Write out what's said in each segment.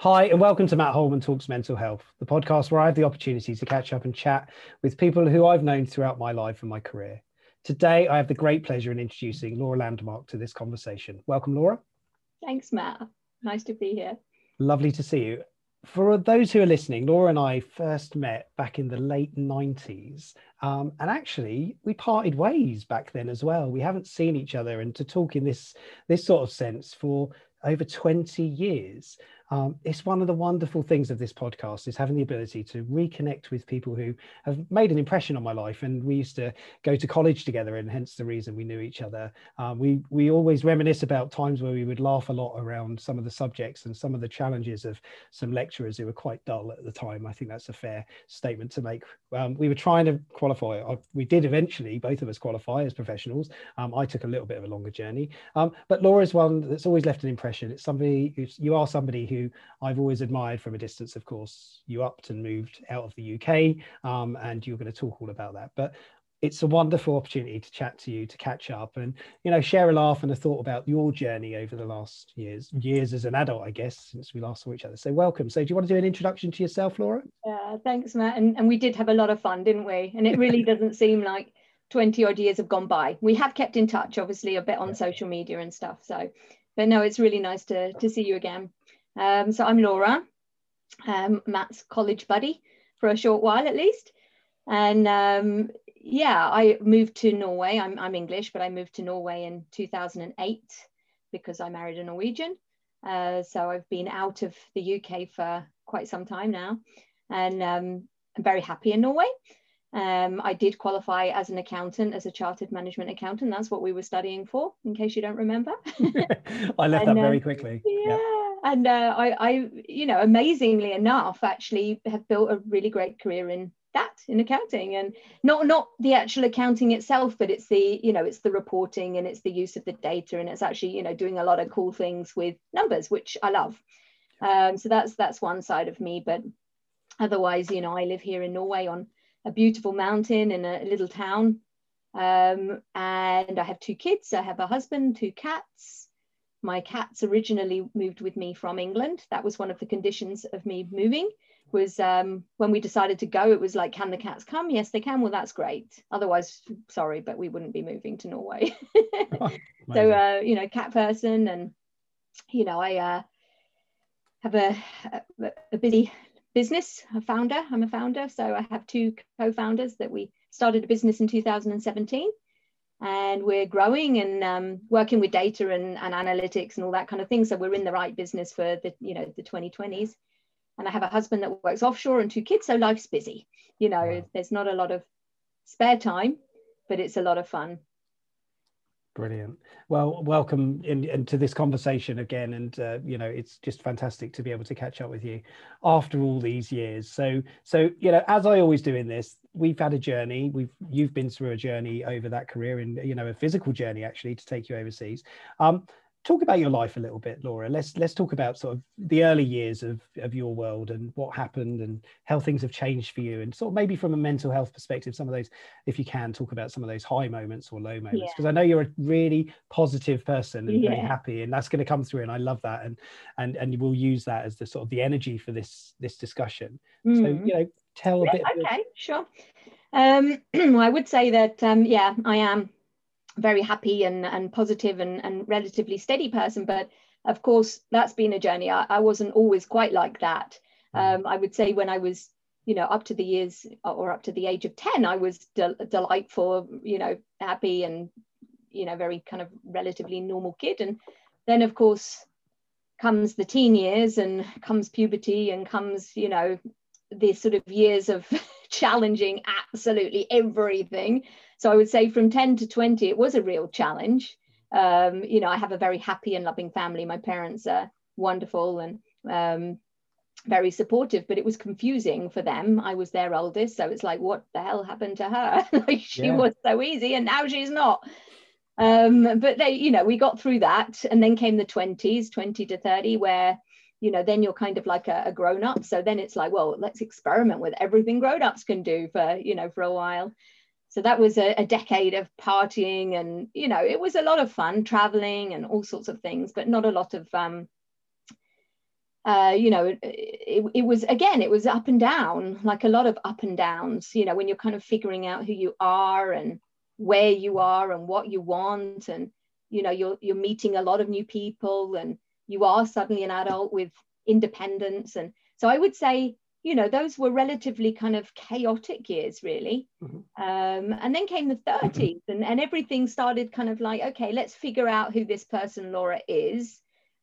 Hi, and welcome to Matt Holman Talks Mental Health, the podcast where I have the opportunity to catch up and chat with people who I've known throughout my life and my career. Today, I have the great pleasure in introducing Laura Landmark to this conversation. Welcome, Laura. Thanks, Matt. Nice to be here. Lovely to see you. For those who are listening, Laura and I first met back in the late 90s. Um, and actually, we parted ways back then as well. We haven't seen each other and to talk in this, this sort of sense for over 20 years um, it's one of the wonderful things of this podcast is having the ability to reconnect with people who have made an impression on my life and we used to go to college together and hence the reason we knew each other. Um, we we always reminisce about times where we would laugh a lot around some of the subjects and some of the challenges of some lecturers who were quite dull at the time. I think that's a fair statement to make. Um, we were trying to qualify uh, we did eventually both of us qualify as professionals. Um, i took a little bit of a longer journey. Um, but laura's one that's always left an impression. It's somebody you are somebody who I've always admired from a distance. Of course, you upped and moved out of the UK, um, and you're going to talk all about that. But it's a wonderful opportunity to chat to you, to catch up, and you know, share a laugh and a thought about your journey over the last years, years as an adult, I guess, since we last saw each other. So, welcome. So, do you want to do an introduction to yourself, Laura? Yeah, thanks, Matt. And, and we did have a lot of fun, didn't we? And it really doesn't seem like 20 odd years have gone by. We have kept in touch, obviously, a bit on yeah. social media and stuff. So, but no, it's really nice to to see you again. Um, so I'm Laura, um, Matt's college buddy for a short while at least. And um, yeah, I moved to Norway. I'm, I'm English, but I moved to Norway in 2008 because I married a Norwegian. Uh, so I've been out of the UK for quite some time now. And um, I'm very happy in Norway. Um, I did qualify as an accountant, as a chartered management accountant. That's what we were studying for, in case you don't remember. I left and, that very uh, quickly. Yeah, yeah. And uh, I, I, you know, amazingly enough, actually have built a really great career in that, in accounting, and not not the actual accounting itself, but it's the, you know, it's the reporting and it's the use of the data, and it's actually, you know, doing a lot of cool things with numbers, which I love. Um, so that's that's one side of me, but otherwise, you know, I live here in Norway on a beautiful mountain in a little town. Um, and I have two kids. I have a husband, two cats. My cats originally moved with me from England. That was one of the conditions of me moving. Was um, when we decided to go, it was like, can the cats come? Yes, they can. Well, that's great. Otherwise, sorry, but we wouldn't be moving to Norway. oh, so, uh, you know, cat person, and you know, I uh, have a, a, a busy business, a founder. I'm a founder, so I have two co-founders that we started a business in 2017, and we're growing and um, working with data and, and analytics and all that kind of thing. So we're in the right business for the you know the 2020s. And I have a husband that works offshore and two kids, so life's busy. You know, there's not a lot of spare time, but it's a lot of fun. Brilliant. Well, welcome in, into this conversation again, and uh, you know it's just fantastic to be able to catch up with you after all these years. So, so you know, as I always do in this, we've had a journey. We've you've been through a journey over that career, and you know, a physical journey actually to take you overseas. Um, talk about your life a little bit laura let's let's talk about sort of the early years of of your world and what happened and how things have changed for you and sort of maybe from a mental health perspective some of those if you can talk about some of those high moments or low moments because yeah. i know you're a really positive person and yeah. very happy and that's going to come through and i love that and and and we'll use that as the sort of the energy for this this discussion mm. so you know tell a yeah, bit okay sure um i would say that um yeah i am very happy and, and positive and, and relatively steady person. But of course, that's been a journey. I, I wasn't always quite like that. Mm. Um, I would say when I was, you know, up to the years or up to the age of 10, I was de- delightful, you know, happy and, you know, very kind of relatively normal kid. And then, of course, comes the teen years and comes puberty and comes, you know, these sort of years of challenging absolutely everything so I would say from 10 to 20, it was a real challenge. Um, you know, I have a very happy and loving family. My parents are wonderful and um, very supportive, but it was confusing for them. I was their oldest. So it's like, what the hell happened to her? like she yeah. was so easy and now she's not. Um, but they, you know, we got through that. And then came the 20s, 20 to 30, where you know then you're kind of like a, a grown up so then it's like well let's experiment with everything grown ups can do for you know for a while so that was a, a, decade of partying and you know it was a lot of fun traveling and all sorts of things but not a lot of um, uh, you know, it, it was again, it was up and down, like a lot of up and downs, you know, when you're kind of figuring out who you are and where you are and what you want. And, you know, you're, you're meeting a lot of new people and you are suddenly an adult with independence. And so I would say, you know, those were relatively kind of chaotic years, really. Mm-hmm. Um, and then came the 30s, and, and everything started kind of like, okay, let's figure out who this person Laura is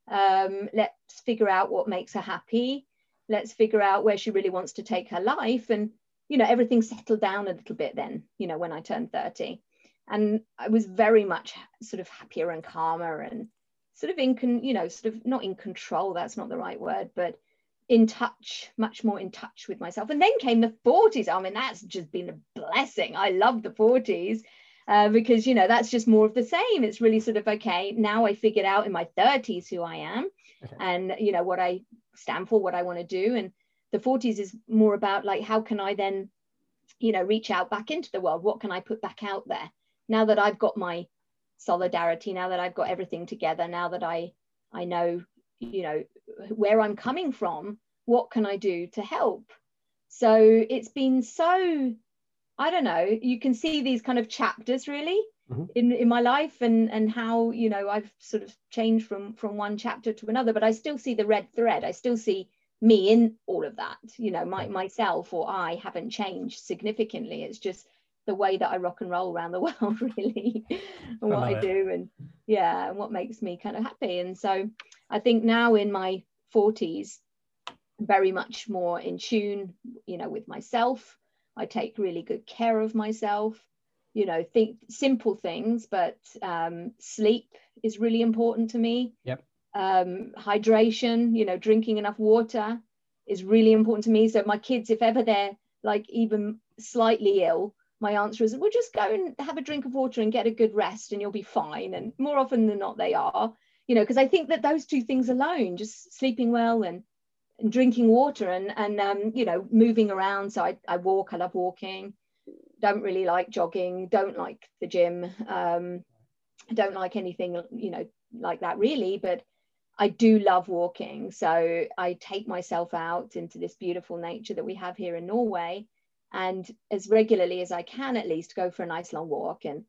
um, let's figure out what makes her happy let's figure out where she really wants to take her life and you know everything settled down a little bit then you know when i turned 30 and i was very much sort of happier and calmer and sort of in con- you know sort of not in control that's not the right word but in touch much more in touch with myself. And then came the 40s i mean that's just been a blessing. I love the 40s uh, because you know that's just more of the same. It's really sort of okay now i figured out in my 30s who i am and you know what i stand for what i want to do. And the 40s is more about like how can i then you know reach out back into the world? What can i put back out there? Now that i've got my solidarity now that i've got everything together now that i i know you know where i'm coming from what can i do to help so it's been so I don't know, you can see these kind of chapters really mm-hmm. in, in my life and and how, you know, I've sort of changed from from one chapter to another, but I still see the red thread. I still see me in all of that. You know, my myself or I haven't changed significantly. It's just the way that I rock and roll around the world, really, and what I, I do, and yeah, and what makes me kind of happy. And so I think now in my 40s, very much more in tune, you know, with myself, I take really good care of myself. You know, think simple things, but um, sleep is really important to me. Yep. Um, hydration, you know, drinking enough water is really important to me. So my kids, if ever they're like even slightly ill, my answer is, well, just go and have a drink of water and get a good rest, and you'll be fine. And more often than not, they are. You know, because I think that those two things alone, just sleeping well and and drinking water and and um, you know moving around. So I, I walk. I love walking. Don't really like jogging. Don't like the gym. Um, don't like anything you know like that really. But I do love walking. So I take myself out into this beautiful nature that we have here in Norway, and as regularly as I can, at least, go for a nice long walk and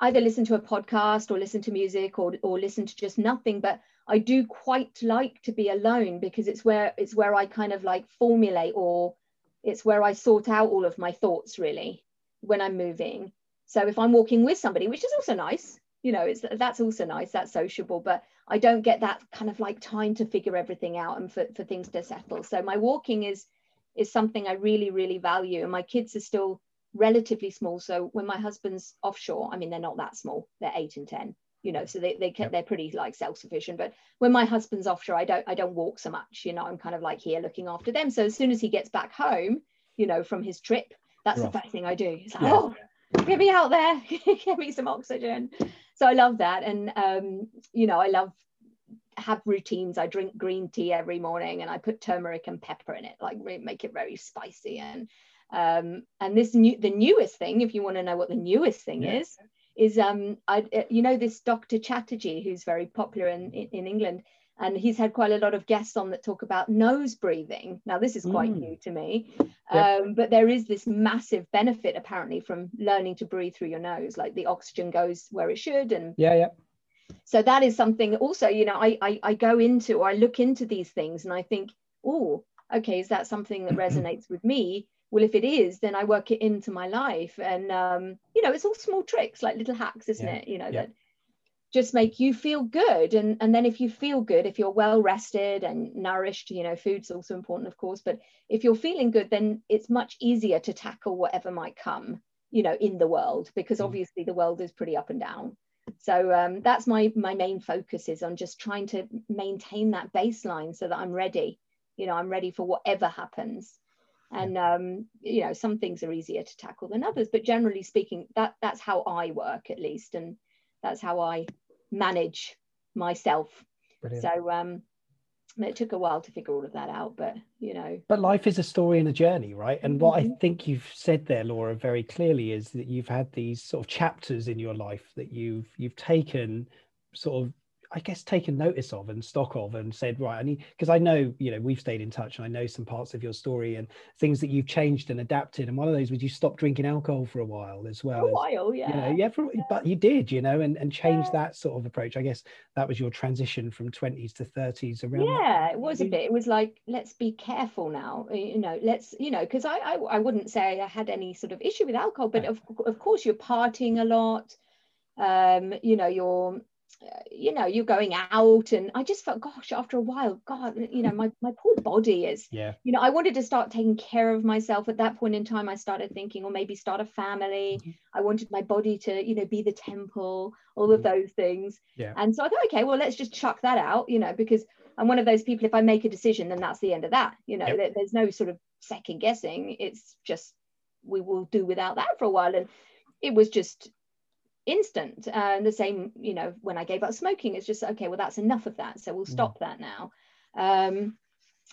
either listen to a podcast or listen to music or, or listen to just nothing but I do quite like to be alone because it's where it's where I kind of like formulate or it's where I sort out all of my thoughts really when I'm moving. So if I'm walking with somebody, which is also nice, you know, it's that's also nice, that's sociable, but I don't get that kind of like time to figure everything out and for, for things to settle. So my walking is is something I really, really value. And my kids are still relatively small. So when my husband's offshore, I mean, they're not that small, they're eight and 10 you know so they, they can, yep. they're pretty like self-sufficient but when my husband's offshore i don't i don't walk so much you know i'm kind of like here looking after them so as soon as he gets back home you know from his trip that's Rough. the first thing i do it's like yeah. oh get me out there get me some oxygen so i love that and um you know i love have routines i drink green tea every morning and i put turmeric and pepper in it like make it very spicy and um and this new the newest thing if you want to know what the newest thing yeah. is is um I uh, you know this Dr. Chatterjee who's very popular in, in, in England and he's had quite a lot of guests on that talk about nose breathing. Now this is quite mm. new to me, yep. um, but there is this massive benefit apparently from learning to breathe through your nose, like the oxygen goes where it should, and yeah, yeah. So that is something. Also, you know, I I, I go into or I look into these things and I think, oh, okay, is that something that resonates with me? well if it is then i work it into my life and um, you know it's all small tricks like little hacks isn't yeah. it you know yeah. that just make you feel good and and then if you feel good if you're well rested and nourished you know food's also important of course but if you're feeling good then it's much easier to tackle whatever might come you know in the world because mm. obviously the world is pretty up and down so um, that's my my main focus is on just trying to maintain that baseline so that i'm ready you know i'm ready for whatever happens. And um, you know some things are easier to tackle than others but generally speaking that that's how i work at least and that's how i manage myself. Brilliant. so um it took a while to figure all of that out but you know but life is a story and a journey right and what mm-hmm. i think you've said there laura very clearly is that you've had these sort of chapters in your life that you've you've taken sort of I guess taken notice of and stock of and said, right, I need because I know, you know, we've stayed in touch and I know some parts of your story and things that you've changed and adapted. And one of those was you stopped drinking alcohol for a while as well. For a while, yeah. You know, yeah, for, yeah. but you did, you know, and, and changed yeah. that sort of approach. I guess that was your transition from 20s to 30s around. Yeah, that. it was a bit. It was like, let's be careful now, you know, let's, you know, because I, I I wouldn't say I had any sort of issue with alcohol, but of, of course you're partying a lot. Um, you know, you're you know you're going out and i just felt gosh after a while god you know my, my poor body is yeah. you know i wanted to start taking care of myself. At that point in time i started thinking or maybe start a family. Mm-hmm. i wanted my body to you know be the temple all mm-hmm. of those things. Yeah. And so i thought okay well let's just chuck that out you know because i'm one of those people if i make a decision then that's the end of that you know yep. there's no sort of second guessing. It's just we will do without that for a while. And it was just instant and the same you know when i gave up smoking it's just okay well that's enough of that so we'll mm. stop that now. Um,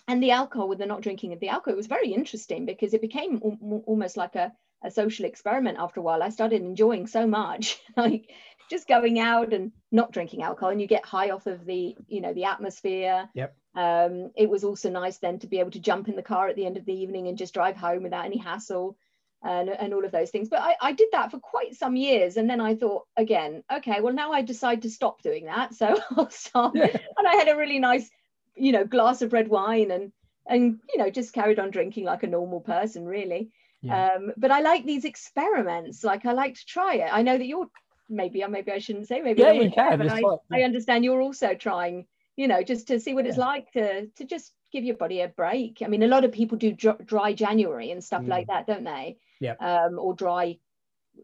and the alcohol with the not drinking of the alcohol it was very interesting because it became al- almost like a, a social experiment after a while. I started enjoying so much like just going out and not drinking alcohol and you get high off of the you know the atmosphere. Yep. Um, it was also nice then to be able to jump in the car at the end of the evening and just drive home without any hassle and, and all of those things. But I, I did that for quite some years. And then I thought again, okay, well, now I decide to stop doing that. So I'll stop. Yeah. And I had a really nice, you know, glass of red wine and, and, you know, just carried on drinking like a normal person, really. Yeah. Um, but I like these experiments. Like I like to try it. I know that you're maybe, maybe I shouldn't say maybe. Yeah, you can. But I, I understand you're also trying, you know, just to see what yeah. it's like to, to just give your body a break. I mean, a lot of people do dry January and stuff mm. like that, don't they? Yeah. um, or dry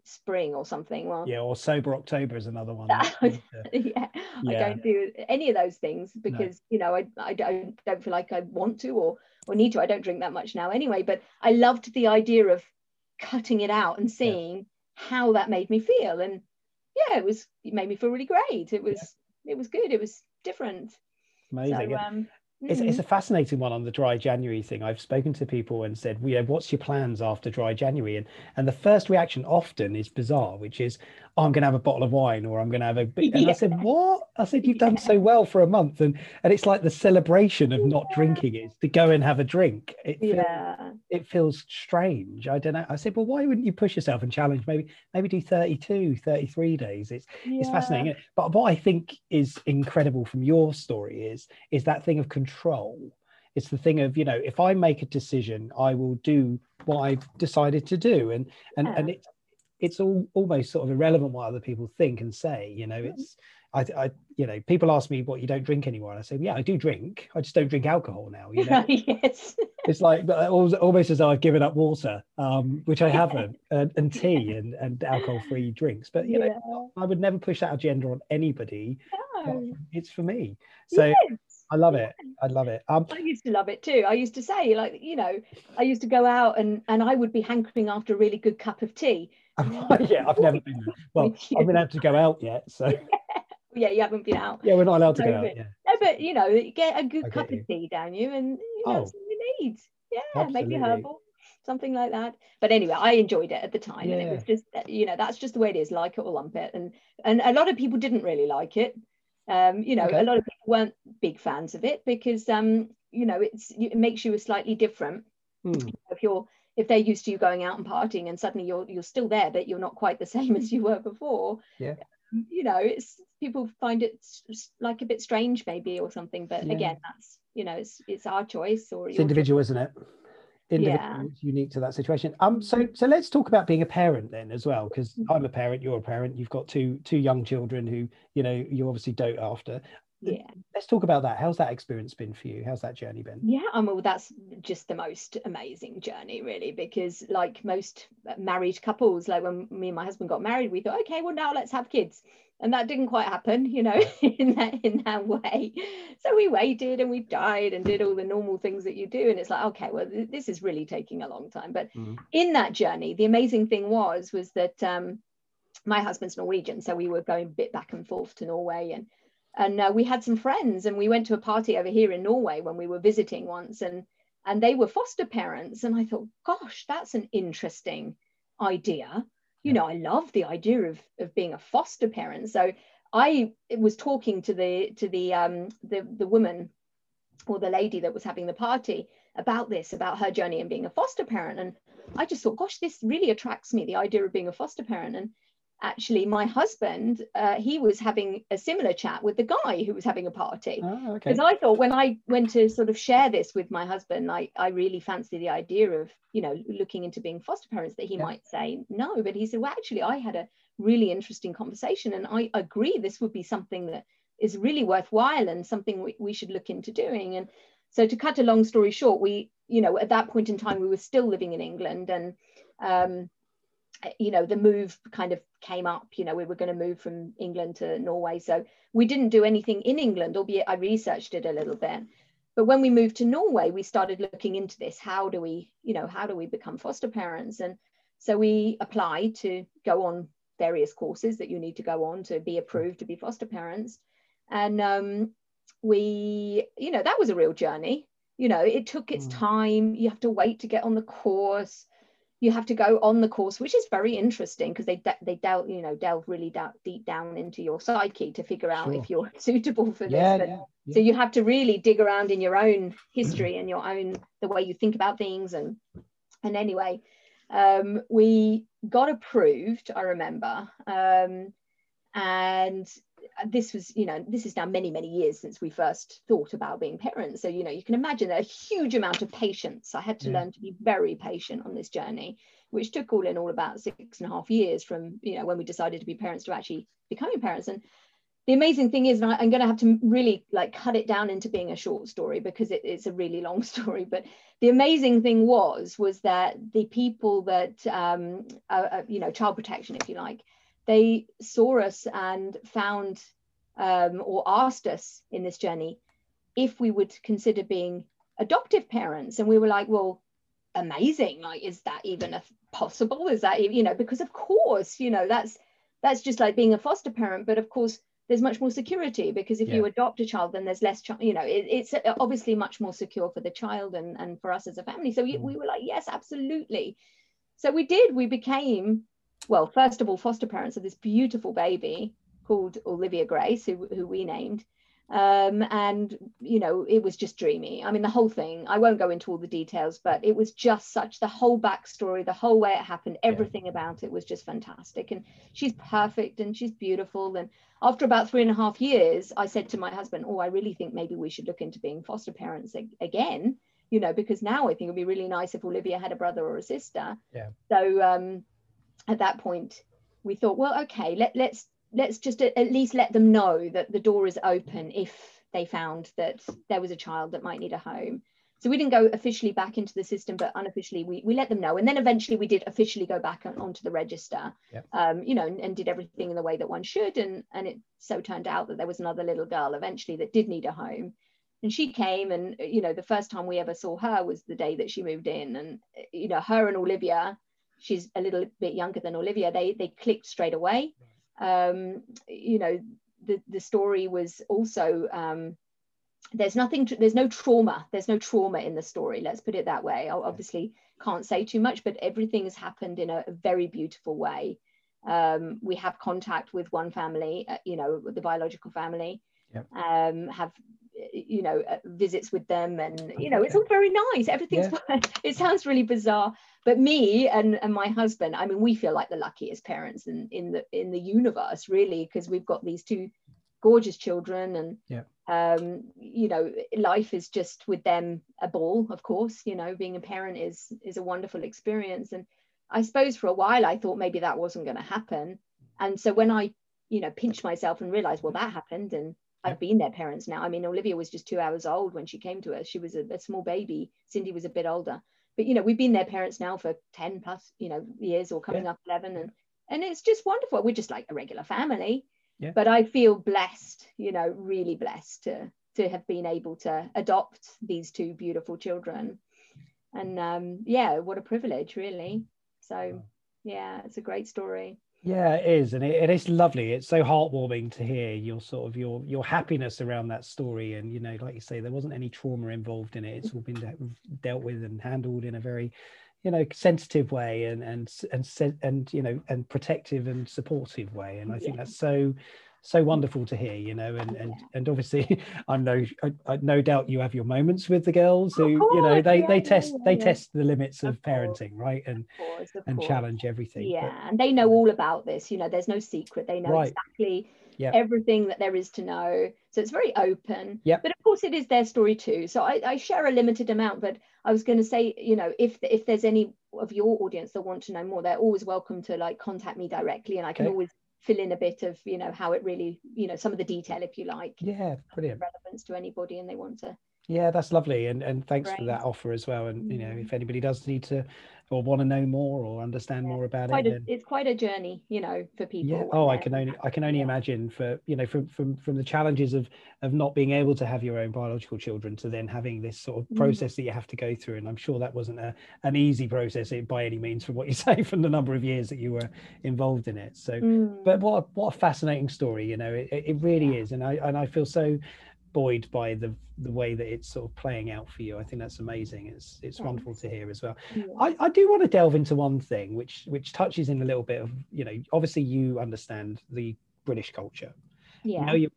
spring or something well. Yeah or sober october is another one. Yeah, yeah, i don't do any of those things because no. you know I, I don't, don't feel like i want to or or need to. I don't drink that much now anyway but i loved the idea of cutting it out and seeing yeah. how that made me feel. And yeah it was it made me feel really great. It was yeah. it was good. It was different. Amazing. So, um, it's, it's, a mm-hmm. fascinating one on the dry January thing. I've spoken to people and said, well, yeah, what's your plans after dry January? And and the first reaction often is bizarre, which is, oh, I'm going to have a bottle of wine or I'm going to have a. And yeah. I said, what? I said, you've done so well for a month, and and it's like the celebration of not yeah. drinking is to go and have a drink. It feels, yeah, it feels strange. I don't know. I said, well, why wouldn't you push yourself and challenge? Maybe maybe do 32, 33 days. It's yeah. it's fascinating. But what I think is incredible from your story is is that thing of control it's the thing of you know if i make a decision i will do what i've decided to do and and yeah. and it, it's all almost sort of irrelevant what other people think and say you know it's I, I you know people ask me what you don't drink anymore and i say yeah i do drink i just don't drink alcohol now you know yes it's like almost as though i've given up water um, which i haven't and, and, tea and, and alcohol free drinks but you yeah. know i would never push that agenda on anybody no. it's for me so yes. I love it. I love it. Um, I used to love it too. I used to say, like, you know, I used to go out and and I would be hankering after a really good cup of tea. Yeah, I've never been. Well, I've been able to go out yet, so. yeah, you haven't been out. Yeah, we're not allowed to go out. Yeah. No, but you know, get a good cup you. of tea down you, and you know, oh, that's what you need. Yeah, absolutely. maybe herbal, something like that. But anyway, I enjoyed it at the time, yeah. and it was just, you know, that's just the way it is. Like it or lump it, and and a lot of people didn't really like it. Um, you know, okay. a lot of people weren't big fans of it because, um, you know, it's it makes you a slightly different. Hmm. If you're if they're used to you going out and partying and suddenly you're you're still there but you're not quite the same as you were before yeah you know it's people find it like a bit strange maybe or something but yeah. again that's you know it's it's our choice or it's individual choice. isn't it individual yeah. unique to that situation um so so let's talk about being a parent then as well because mm-hmm. i'm a parent you're a parent you've got two two young children who you know you obviously dote after yeah. Let's talk about that. How's that experience been for you? How's that journey been? Yeah I mean, well that's just the most amazing journey really because like most married couples like when me and my husband got married we thought okay well now let's have kids. And that didn't quite happen you know in that in that way. So we waited and we died and did all the normal things that you do and it's like okay well th- this is really taking a long time. But mm. in that journey the amazing thing was was that um my husband's Norwegian so we were going a bit back and forth to Norway and and uh, we had some friends and we went to a party over here in norway when we were visiting once and and they were foster parents and i thought gosh that's an interesting idea you know i love the idea of of being a foster parent so I was talking to the to the um the the woman or the lady that was having the party about this, about her journey and being a foster parent. And I just thought, gosh, this really attracts me, the idea of being a foster parent. And actually, my husband, uh, he was having a similar chat with the guy who was having a party. Because Oh, okay. I thought when I went to sort of share this with my husband, I, I really fancy the idea of, you know, looking into being foster parents that he Yeah. might say no. But he said, well, actually, I had a really interesting conversation and I agree this would be something that is really worthwhile and something we, we should look into doing. And so to cut a long story short, we, you know, at that point in time, we were still living in England and, um, you know, the move kind of came up, you know, we were going to move from England to Norway. So we didn't do anything in England, albeit I researched it a little bit. But when we moved to Norway, we started looking into this. How do we, you know, how do we become foster parents? And so we applied to go on various courses that you need to go on to be approved to be foster parents. And um, we, you know, that was a real journey. You know, it took its Mm. time. You have to wait to get on the course. You have to go on the course, which is very interesting because they de- they delve, you know, delve really da- deep down into your psyche to figure out Sure. if you're suitable for Yeah, this. And yeah, yeah. so you have to really dig around in your own history and your own the way you think about things and and anyway um, we got approved i remember um, and this was you know this is now many many years since we first thought about being parents. So you know you can imagine a huge amount of patience. I had to Yeah. learn to be very patient on this journey which took all in all about six and a half years from you know when we decided to be parents to actually becoming parents. And the amazing thing is i'm going to have to really like cut it down into being a short story because it, it's a really long story. But the amazing thing was was that the people that um, uh, uh, you know child protection if you like they saw us and found um, or asked us in this journey if we would consider being adoptive parents. And we were like well amazing. Like is that even a possible? Is that you know because of course you know that's that's just like being a foster parent but of course there's much more security because if you adopt a child then there's less chi- you know it, it's obviously much more secure for the child and and for us as a family. So we, Mm. we were like yes absolutely. So we did. We became well first of all foster parents of this beautiful baby called olivia grace who, who we named. Um, and you know it was just dreamy. I mean the whole thing i won't go into all the details but it was just such the whole backstory the whole way it happened everything about it was just fantastic. And she's perfect and she's beautiful. And after about three and a half years i said to my husband oh i really think maybe we should look into being foster parents ag- again you know because now i think it'd be really nice if olivia had a brother or a sister. Yeah. so um at that point we thought well okay let, let's let's just at least let them know that the door is open if they found that there was a child that might need a home. So we didn't go officially back into the system but unofficially we, we let them know. And then eventually we did officially go back on, onto the register Yep. um, you know and, and did everything in the way that one should. And and it so turned out that there was another little girl eventually that did need a home. And she came and you know the first time we ever saw her was the day that she moved in. And you know her and olivia she's a little bit younger than olivia they they clicked straight away. Um you know the the story was also um there's nothing to, there's no trauma there's no trauma in the story let's put it that way. I obviously can't say too much but everything has happened in a, very beautiful way. Um, we have contact with one family uh, you know the biological family Yep. um, have you know uh, visits with them and you know it's all very nice. Everything's it sounds really bizarre. But me and, and my husband i mean we feel like the luckiest parents in, in the in the universe really because we've got these two gorgeous children and Yeah. um you know life is just with them a ball of course you know being a parent is is a wonderful experience. And i suppose for a while i thought maybe that wasn't going to happen. And so when i you know pinched myself and realized well that happened and I've been their parents now. I mean, Olivia was just two hours old when she came to us. She was a, a small baby. Cindy was a bit older, but you know, we've been their parents now for 10 plus, you know, years or coming Yeah. up 11. And, and it's just wonderful. We're just like a regular family, Yeah. but I feel blessed, you know, really blessed to, to have been able to adopt these two beautiful children. And um, yeah, what a privilege really. So yeah, it's a great story. Yeah, it is, and it, it is lovely. It's so heartwarming to hear your sort of your your happiness around that story, and you know, like you say, there wasn't any trauma involved in it. It's all been de- dealt with and handled in a very, you know, sensitive way, and and and and you know, and protective and supportive way. And I think Yeah. that's so so wonderful to hear you know and and, yeah. and obviously i know I, I, no doubt you have your moments with the girls who course, you know they yeah, they test yeah, they test the limits of, of parenting right and of course, of and course. challenge everything yeah but, and they know all about this you know there's no secret they know right. exactly everything that there is to know so it's very open yeah but of course it is their story too so I, I share a limited amount but i was going to say you know if if there's any of your audience that want to know more they're always welcome to like contact me directly and i can okay. always fill in a bit of you know how it really you know some of the detail if you like yeah brilliant relevance to anybody and they want to yeah that's lovely and and thanks Great. for that offer as well and you know mm. if anybody does need to or want to know more or understand yeah. more about it. A, it's quite a journey, you know, for people. Yeah. Oh, I can only I can only yeah. imagine for you know from from from the challenges of of not being able to have your own biological children to then having this sort of mm. process mm. that you have to go through, and I'm sure that wasn't a an easy process by any means from what you say from the number of years that you were involved in it. So, mm. but what what a fascinating story, you know, it, it really is, and I and I feel so buoyed by the the way that it's sort of playing out for you. I think that's amazing. It's it's Thanks. wonderful to hear as well. Yeah. I, I do want to delve into one thing which which touches in a little bit of you know obviously you understand the British culture. Yeah. You know your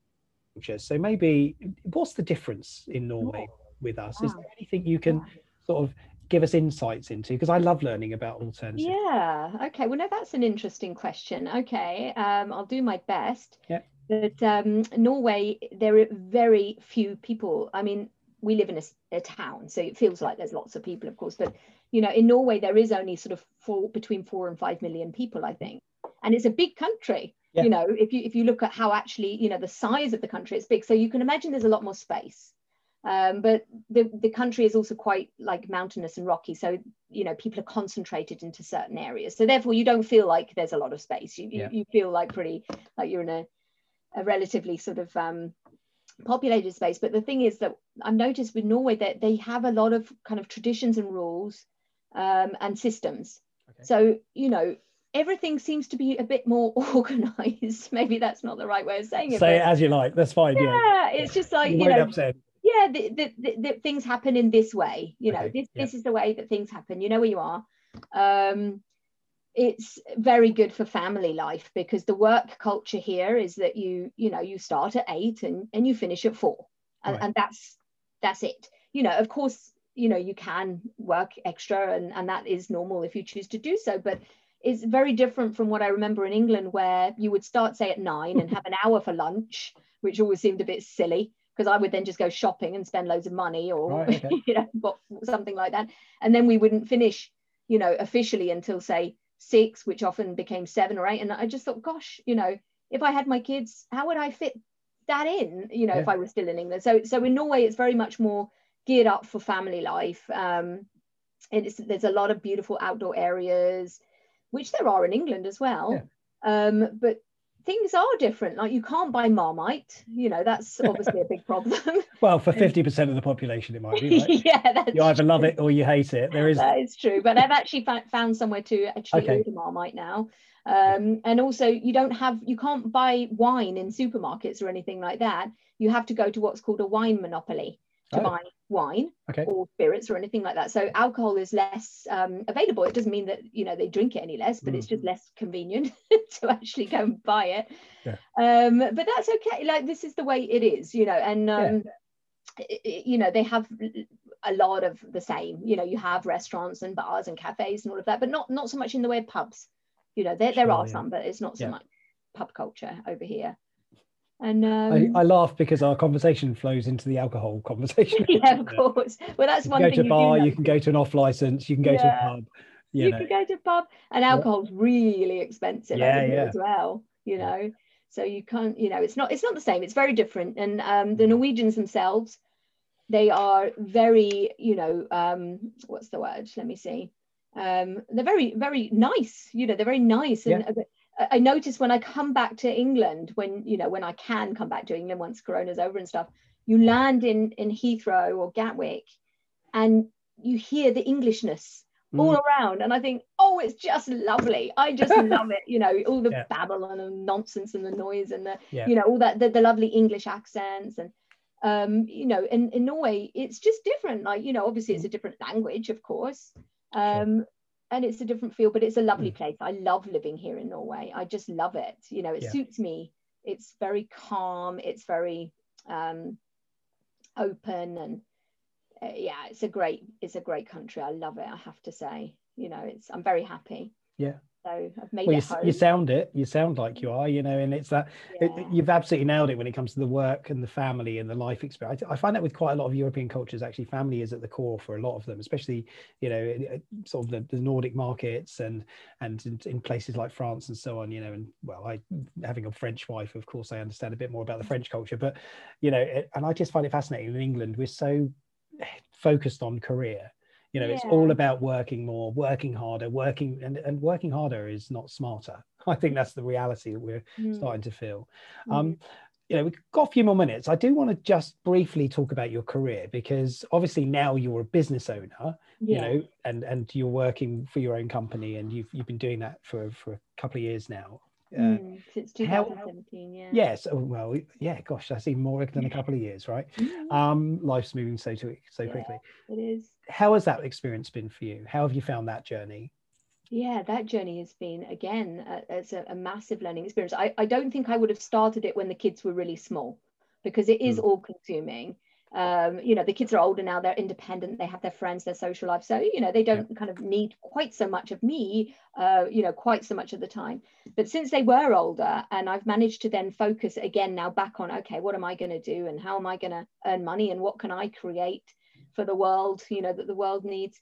culture. So maybe what's the difference in Norway oh. with us? Is there anything you can sort of give us insights into because I love learning about alternatives. Yeah. Okay. Well, no, that's an interesting question. Okay. Um, I'll do my best. Yeah. But um, Norway, there are very few people. I mean, we live in a, a, town, so it feels like there's lots of people, of course. But you know, in Norway, there is only sort of four between four and five million people, I think, and it's a big country. Yeah. You know, if you if you look at how actually, you know, the size of the country, it's big. So you can imagine there's a lot more space. Um, but the, the country is also quite like mountainous and rocky. So, you know, people are concentrated into certain areas. So therefore you don't feel like there's a lot of space. You, yeah. you, you, feel like pretty, like you're in a, a relatively sort of um, populated space. But the thing is that I've noticed with Norway that they have a lot of kind of traditions and rules um, and systems. Okay. So, you know, everything seems to be a bit more organized. Maybe that's not the right way of saying it. Say it as you like. That's fine. Yeah, yeah. it's just like, you, you know, yeah, the, the, the, the, things happen in this way. You know, okay. this, yeah. this is the way that things happen. You know where you are. Um, it's very good for family life because the work culture here is that you you know you start at eight and, and you finish at four and, right. and that's that's it you know of course you know you can work extra and, and that is normal if you choose to do so but it's very different from what i remember in england where you would start say at nine and have an hour for lunch which always seemed a bit silly because i would then just go shopping and spend loads of money or right, okay. you know something like that and then we wouldn't finish you know officially until say six, which often became seven or eight. And I just thought, gosh, you know, if I had my kids, how would I fit that in, you know, yeah. if I was still in England? So, so in Norway, it's very much more geared up for family life. Um, and there's a lot of beautiful outdoor areas, which there are in England as well. Yeah. Um, but things are different. Like you can't buy Marmite, you know, that's obviously a big problem. well, for 50% of the population, it might be. Right? yeah, that's You either true. love it or you hate it. There is. That is true. But I've actually found somewhere to actually okay. order Marmite now. Um, and also, you don't have, you can't buy wine in supermarkets or anything like that. You have to go to what's called a wine monopoly to oh. buy wine okay. or spirits or anything like that. So alcohol is less um, available. It doesn't mean that you know they drink it any less, but mm. it's just mm. less convenient to actually go and buy it. Yeah. Um, but that's okay. Like this is the way it is, you know. And um, yeah. it, you know they have a lot of the same. You know, you have restaurants and bars and cafes and all of that, but not not so much in the way of pubs. You know, there, sure, there are yeah. some, but it's not so much pub culture over here. And um, I, I, laugh because our conversation flows into the alcohol conversation. yeah, of course. Well, that's one you thing. Go to a bar, you can go to an off license, you can go yeah. to a pub. You, you can go to a pub, and alcohol's really expensive yeah, yeah. as well. You know, so you can't. You know, it's not. It's not the same. It's very different. And um, the mm. Norwegians themselves, they are very. You know, um, what's the word? Let me see. Um, they're very, very nice. You know, they're very nice and. Yeah. I notice when I come back to England, when you know when I can come back to England once Corona's over and stuff, you land in in Heathrow or Gatwick, and you hear the Englishness mm. all around, and I think, oh, it's just lovely. I just love it. You know, all the yeah. Babylon and nonsense and the noise and the yeah. you know all that the, the lovely English accents and um you know in, in Norway it's just different. Like you know, obviously it's a mm. different language, of course. Um, and it's a different feel, but it's a lovely mm. place. I love living here in Norway. I just love it. You know, it yeah. suits me it's very calm it's very um, open and uh, yeah it's a great it's a great country i love it i have to say you know it's i'm very happy yeah so I've made well, it you, home. you sound it. You sound like you mm. are, you know, and it's that Yeah. it, you've absolutely nailed it when it comes to the work and the family and the life experience. I, I find that with quite a lot of European cultures, actually, family is at the core for a lot of them, especially you know, sort of the, the Nordic markets and and in, in places like France and so on. You know, and well, I having a French wife, of course, I understand a bit more about the French culture, but you know, it, and I just find it fascinating. In England, we're so eh, focused on career you know it's all about working more working harder working and, and working harder is not smarter. I think that's the reality that we're Mm, starting to feel. Mm. um you know we've got a few more minutes. I do want to just briefly talk about your career because obviously now you're a business owner yeah. you know and and you're working for your own company and you've you've been doing that for for a couple of years now uh, Mm, since how- 2017 yeah. Yes oh, well yeah gosh that's even more than a couple of years right? Mm, um life's moving so to, so Yeah. quickly. it is. How has that experience been for you? How have you found that journey? Yeah that journey has been again uh, it's a, a massive learning experience. I, I don't think i would have started it when the kids were really small because it is Mm. all consuming um, you know the kids are older now they're independent they have their friends their social life so you know they don't kind of need quite so much of me uh, you know quite so much of the time but since they were older and i've managed to then focus again now back on okay what am i going to do and how am i going to earn money and what can i create for the world you know that the world needs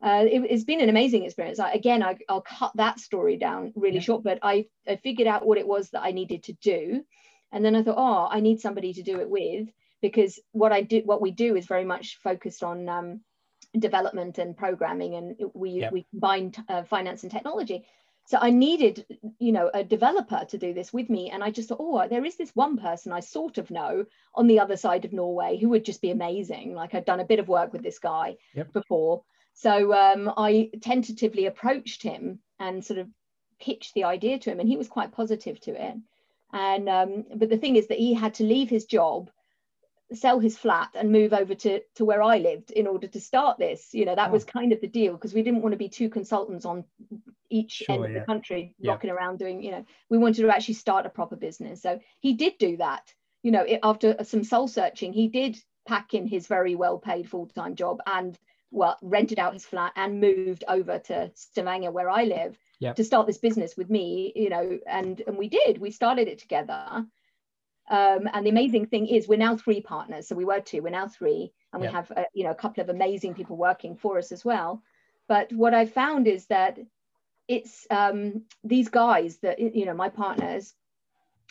uh, it, has been an amazing experience. I, again, I, will cut that story down really Yeah. short, but I, I figured out what it was that I needed to do, and then I thought, oh, I need somebody to do it with because what I do, what we do, is very much focused on um, development and programming, and we Yeah. we combine uh, finance and technology. So I needed, you know, a developer to do this with me, and I just thought, oh, there is this one person I sort of know on the other side of Norway who would just be amazing. Like I'd done a bit of work with this guy Yep. before, so um, I tentatively approached him and sort of pitched the idea to him, and he was quite positive to it. And um, but the thing is that he had to leave his job, sell his flat, and move over to to where I lived in order to start this. You know, that Oh. was kind of the deal because we didn't want to be two consultants on each Sure, end of yeah. the country Yeah. rocking around doing. You know, we wanted to actually start a proper business. So he did do that. You know, it, after some soul searching, he did pack in his very well paid full time job and well rented out his flat and moved over to Stavanger where I live Yep. to start this business with me you know and and we did we started it together um, and the amazing thing is we're now three partners. So we were two we're now three and Yep. we have uh, you know a couple of amazing people working for us as well. But what I've found is that it's um, these guys that you know my partners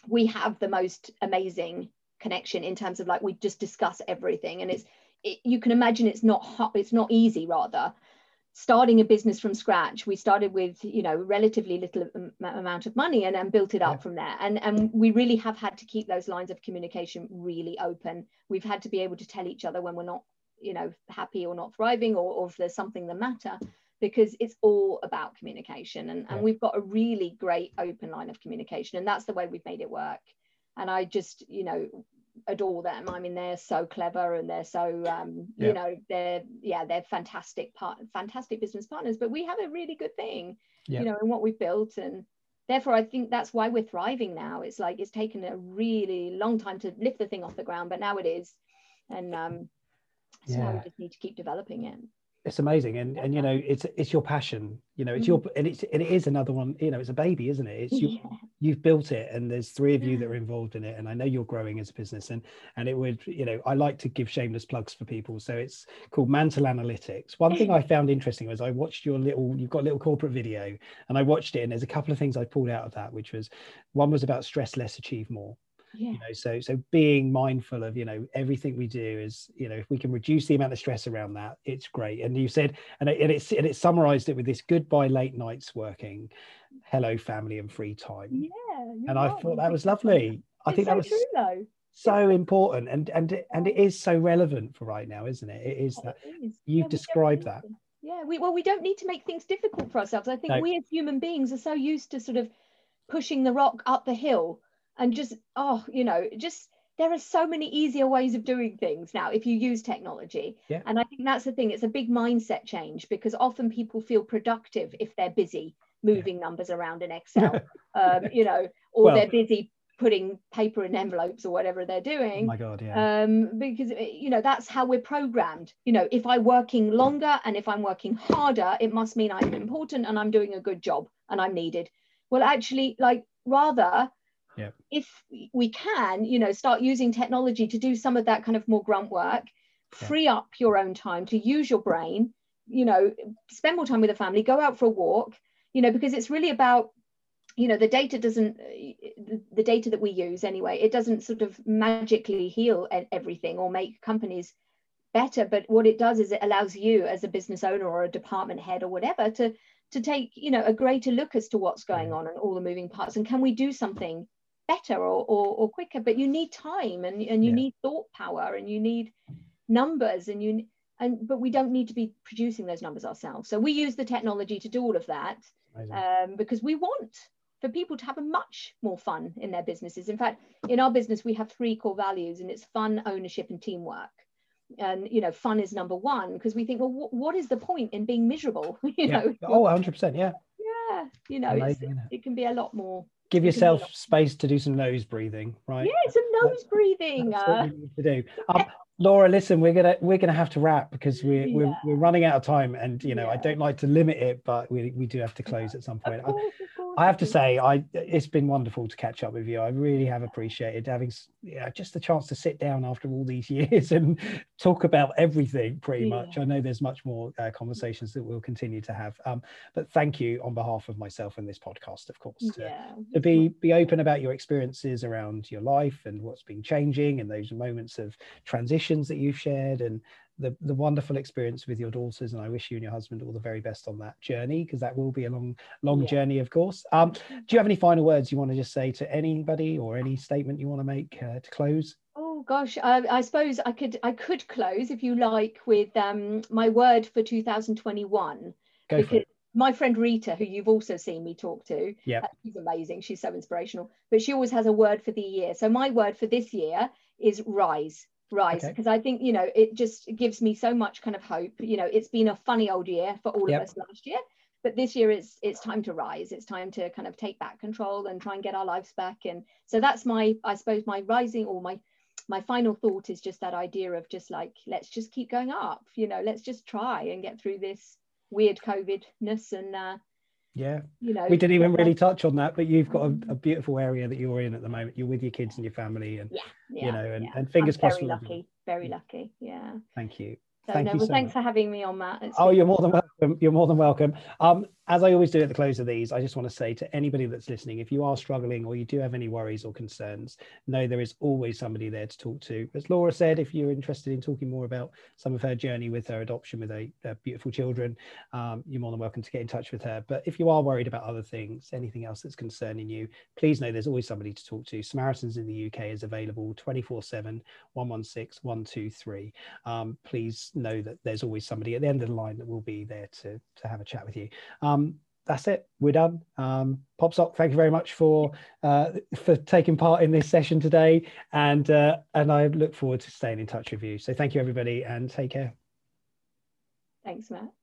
we have the most amazing connection in terms of like we just discuss everything. And it's it, you can imagine it's not hot it's not easy rather starting a business from scratch. We started with you know relatively little am- amount of money and then built it up Yeah. from there. And and we really have had to keep those lines of communication really open. We've had to be able to tell each other when we're not you know happy or not thriving or, or if there's something the matter because it's all about communication. And, and Yeah. we've got a really great open line of communication and that's the way we've made it work. And i just you know adore them. I mean they're so clever and they're so um Yeah. you know they're yeah they're fantastic part fantastic business partners but we have a really good thing Yeah. you know in what we've built. And therefore i think that's why we're thriving now. It's like it's taken a really long time to lift the thing off the ground but now it is. And um so now we just need to keep developing it it's amazing. And and you know it's it's your passion you know it's your mm-hmm. and it's and it is another one you know it's a baby isn't it? It's you yeah. you've built it and there's three of you that are involved in it and i know you're growing as a business and and it would you know i like to give shameless plugs for people. So it's called mantle analytics. One thing i found interesting was i watched your little you've got a little corporate video and i watched it and there's a couple of things i pulled out of that which was one was about stress less achieve more yeah you know so so being mindful of you know everything we do is you know if we can reduce the amount of stress around that it's great and you said and it, and it's and it summarized it with this goodbye late nights working hello family and free time yeah and i right. thought that was lovely i It's think so that was true though so important and and and it is so relevant for right now isn't it it is oh, that It is. you've don't described that. Yeah, we well, we don't need to make things difficult for ourselves. I think No. we as human beings are so used to sort of pushing the rock up the hill and just oh, you know, just there are so many easier ways of doing things now if you use technology. Yeah. And I think that's the thing. It's a big mindset change because often people feel productive if they're busy moving numbers around in Excel, um, you know, or Well, they're busy putting paper in envelopes or whatever they're doing. Oh my God, yeah. Um, because eh, you know that's how we're programmed. You know, if I'm working longer and if I'm working harder, it must mean I'm important and I'm doing a good job and I'm needed. Well, actually, like rather, yeah. if we can, you know, start using technology to do some of that kind of more grunt work, yeah. free up your own time to use your brain. You know, spend more time with the family, go out for a walk. You know, because it's really about you know the data doesn't the data that we use anyway it doesn't sort of magically heal everything or make companies better but what it does is it allows you as a business owner or a department head or whatever to to take you know a greater look as to what's going on and all the moving parts and can we do something better or or, or quicker but you need time and, and you yeah. need thought power and you need numbers and you and but we don't need to be producing those numbers ourselves so we use the technology to do all of that um, because we want for people to have a much more fun in their businesses. In fact, in our business, we have three core values, and it's fun, ownership, and teamwork. And you know, fun is number one because we think, well, what is the point in being miserable? you yeah. know, oh, 100 percent, yeah, yeah. You know, Amazing, it can be a lot more. Give yourself space to do some nose breathing, right? Yeah, some nose that's, breathing. That's uh, what you need to do. Um, Laura, listen, we're gonna we're gonna have to wrap because we're yeah. we're, we're running out of time, and you know yeah. I don't like to limit it, but we, we do have to close at some point. I, I, have to say, I it's been wonderful to catch up with you. I really have appreciated having yeah just the chance to sit down after all these years and talk about everything. Pretty yeah. much, I know there's much more uh, conversations that we'll continue to have. Um, but thank you on behalf of myself and this podcast, of course, to, to be be open about your experiences around your life and what's been changing and those moments of transitions that you've shared and the, the wonderful experience with your daughters and i wish you and your husband all the very best on that journey because that will be a long long yeah. journey of course um, do you have any final words you want to just say to anybody or any statement you want to make uh, to close oh gosh I, I, suppose i could i could close if you like with um, my word for 2021 Go because my friend Rita, who you've also seen me talk to, yeah, uh, she's amazing. She's so inspirational. But she always has a word for the year. So my word for this year is rise rise because okay. I think you know it just gives me so much kind of hope. You know, it's been a funny old year for all yep. of us last year, but this year it's it's time to rise. It's time to kind of take back control and try and get our lives back. And so that's my I suppose my rising or my my final thought is just that idea of just like let's just keep going up. You know, let's just try and get through this weird COVIDness and uh, yeah you know we didn't even really touch on that but you've got a, a, beautiful area that you're in at the moment you're with your kids and your family and yeah, yeah you know and, yeah. and fingers I'm crossed very lucky very lucky yeah thank you so, Thank no, you well, so thanks much. for having me on, Matt. It's oh, you're more than welcome. You're more than welcome. Um, as I always do at the close of these, I just want to say to anybody that's listening, if you are struggling or you do have any worries or concerns, know there is always somebody there to talk to. As Laura said, if you're interested in talking more about some of her journey with her adoption with a beautiful children, um, you're more than welcome to get in touch with her. But if you are worried about other things, anything else that's concerning you, please know there's always somebody to talk to. Samaritans in the UK is available 24 7, 116 123. Um, please know that there's always somebody at the end of the line that will be there to, to have a chat with you. Um, that's it. We're done. Um, Popsock, thank you very much for uh, for taking part in this session today, and uh, and I look forward to staying in touch with you. So thank you, everybody, and take care. Thanks, Matt.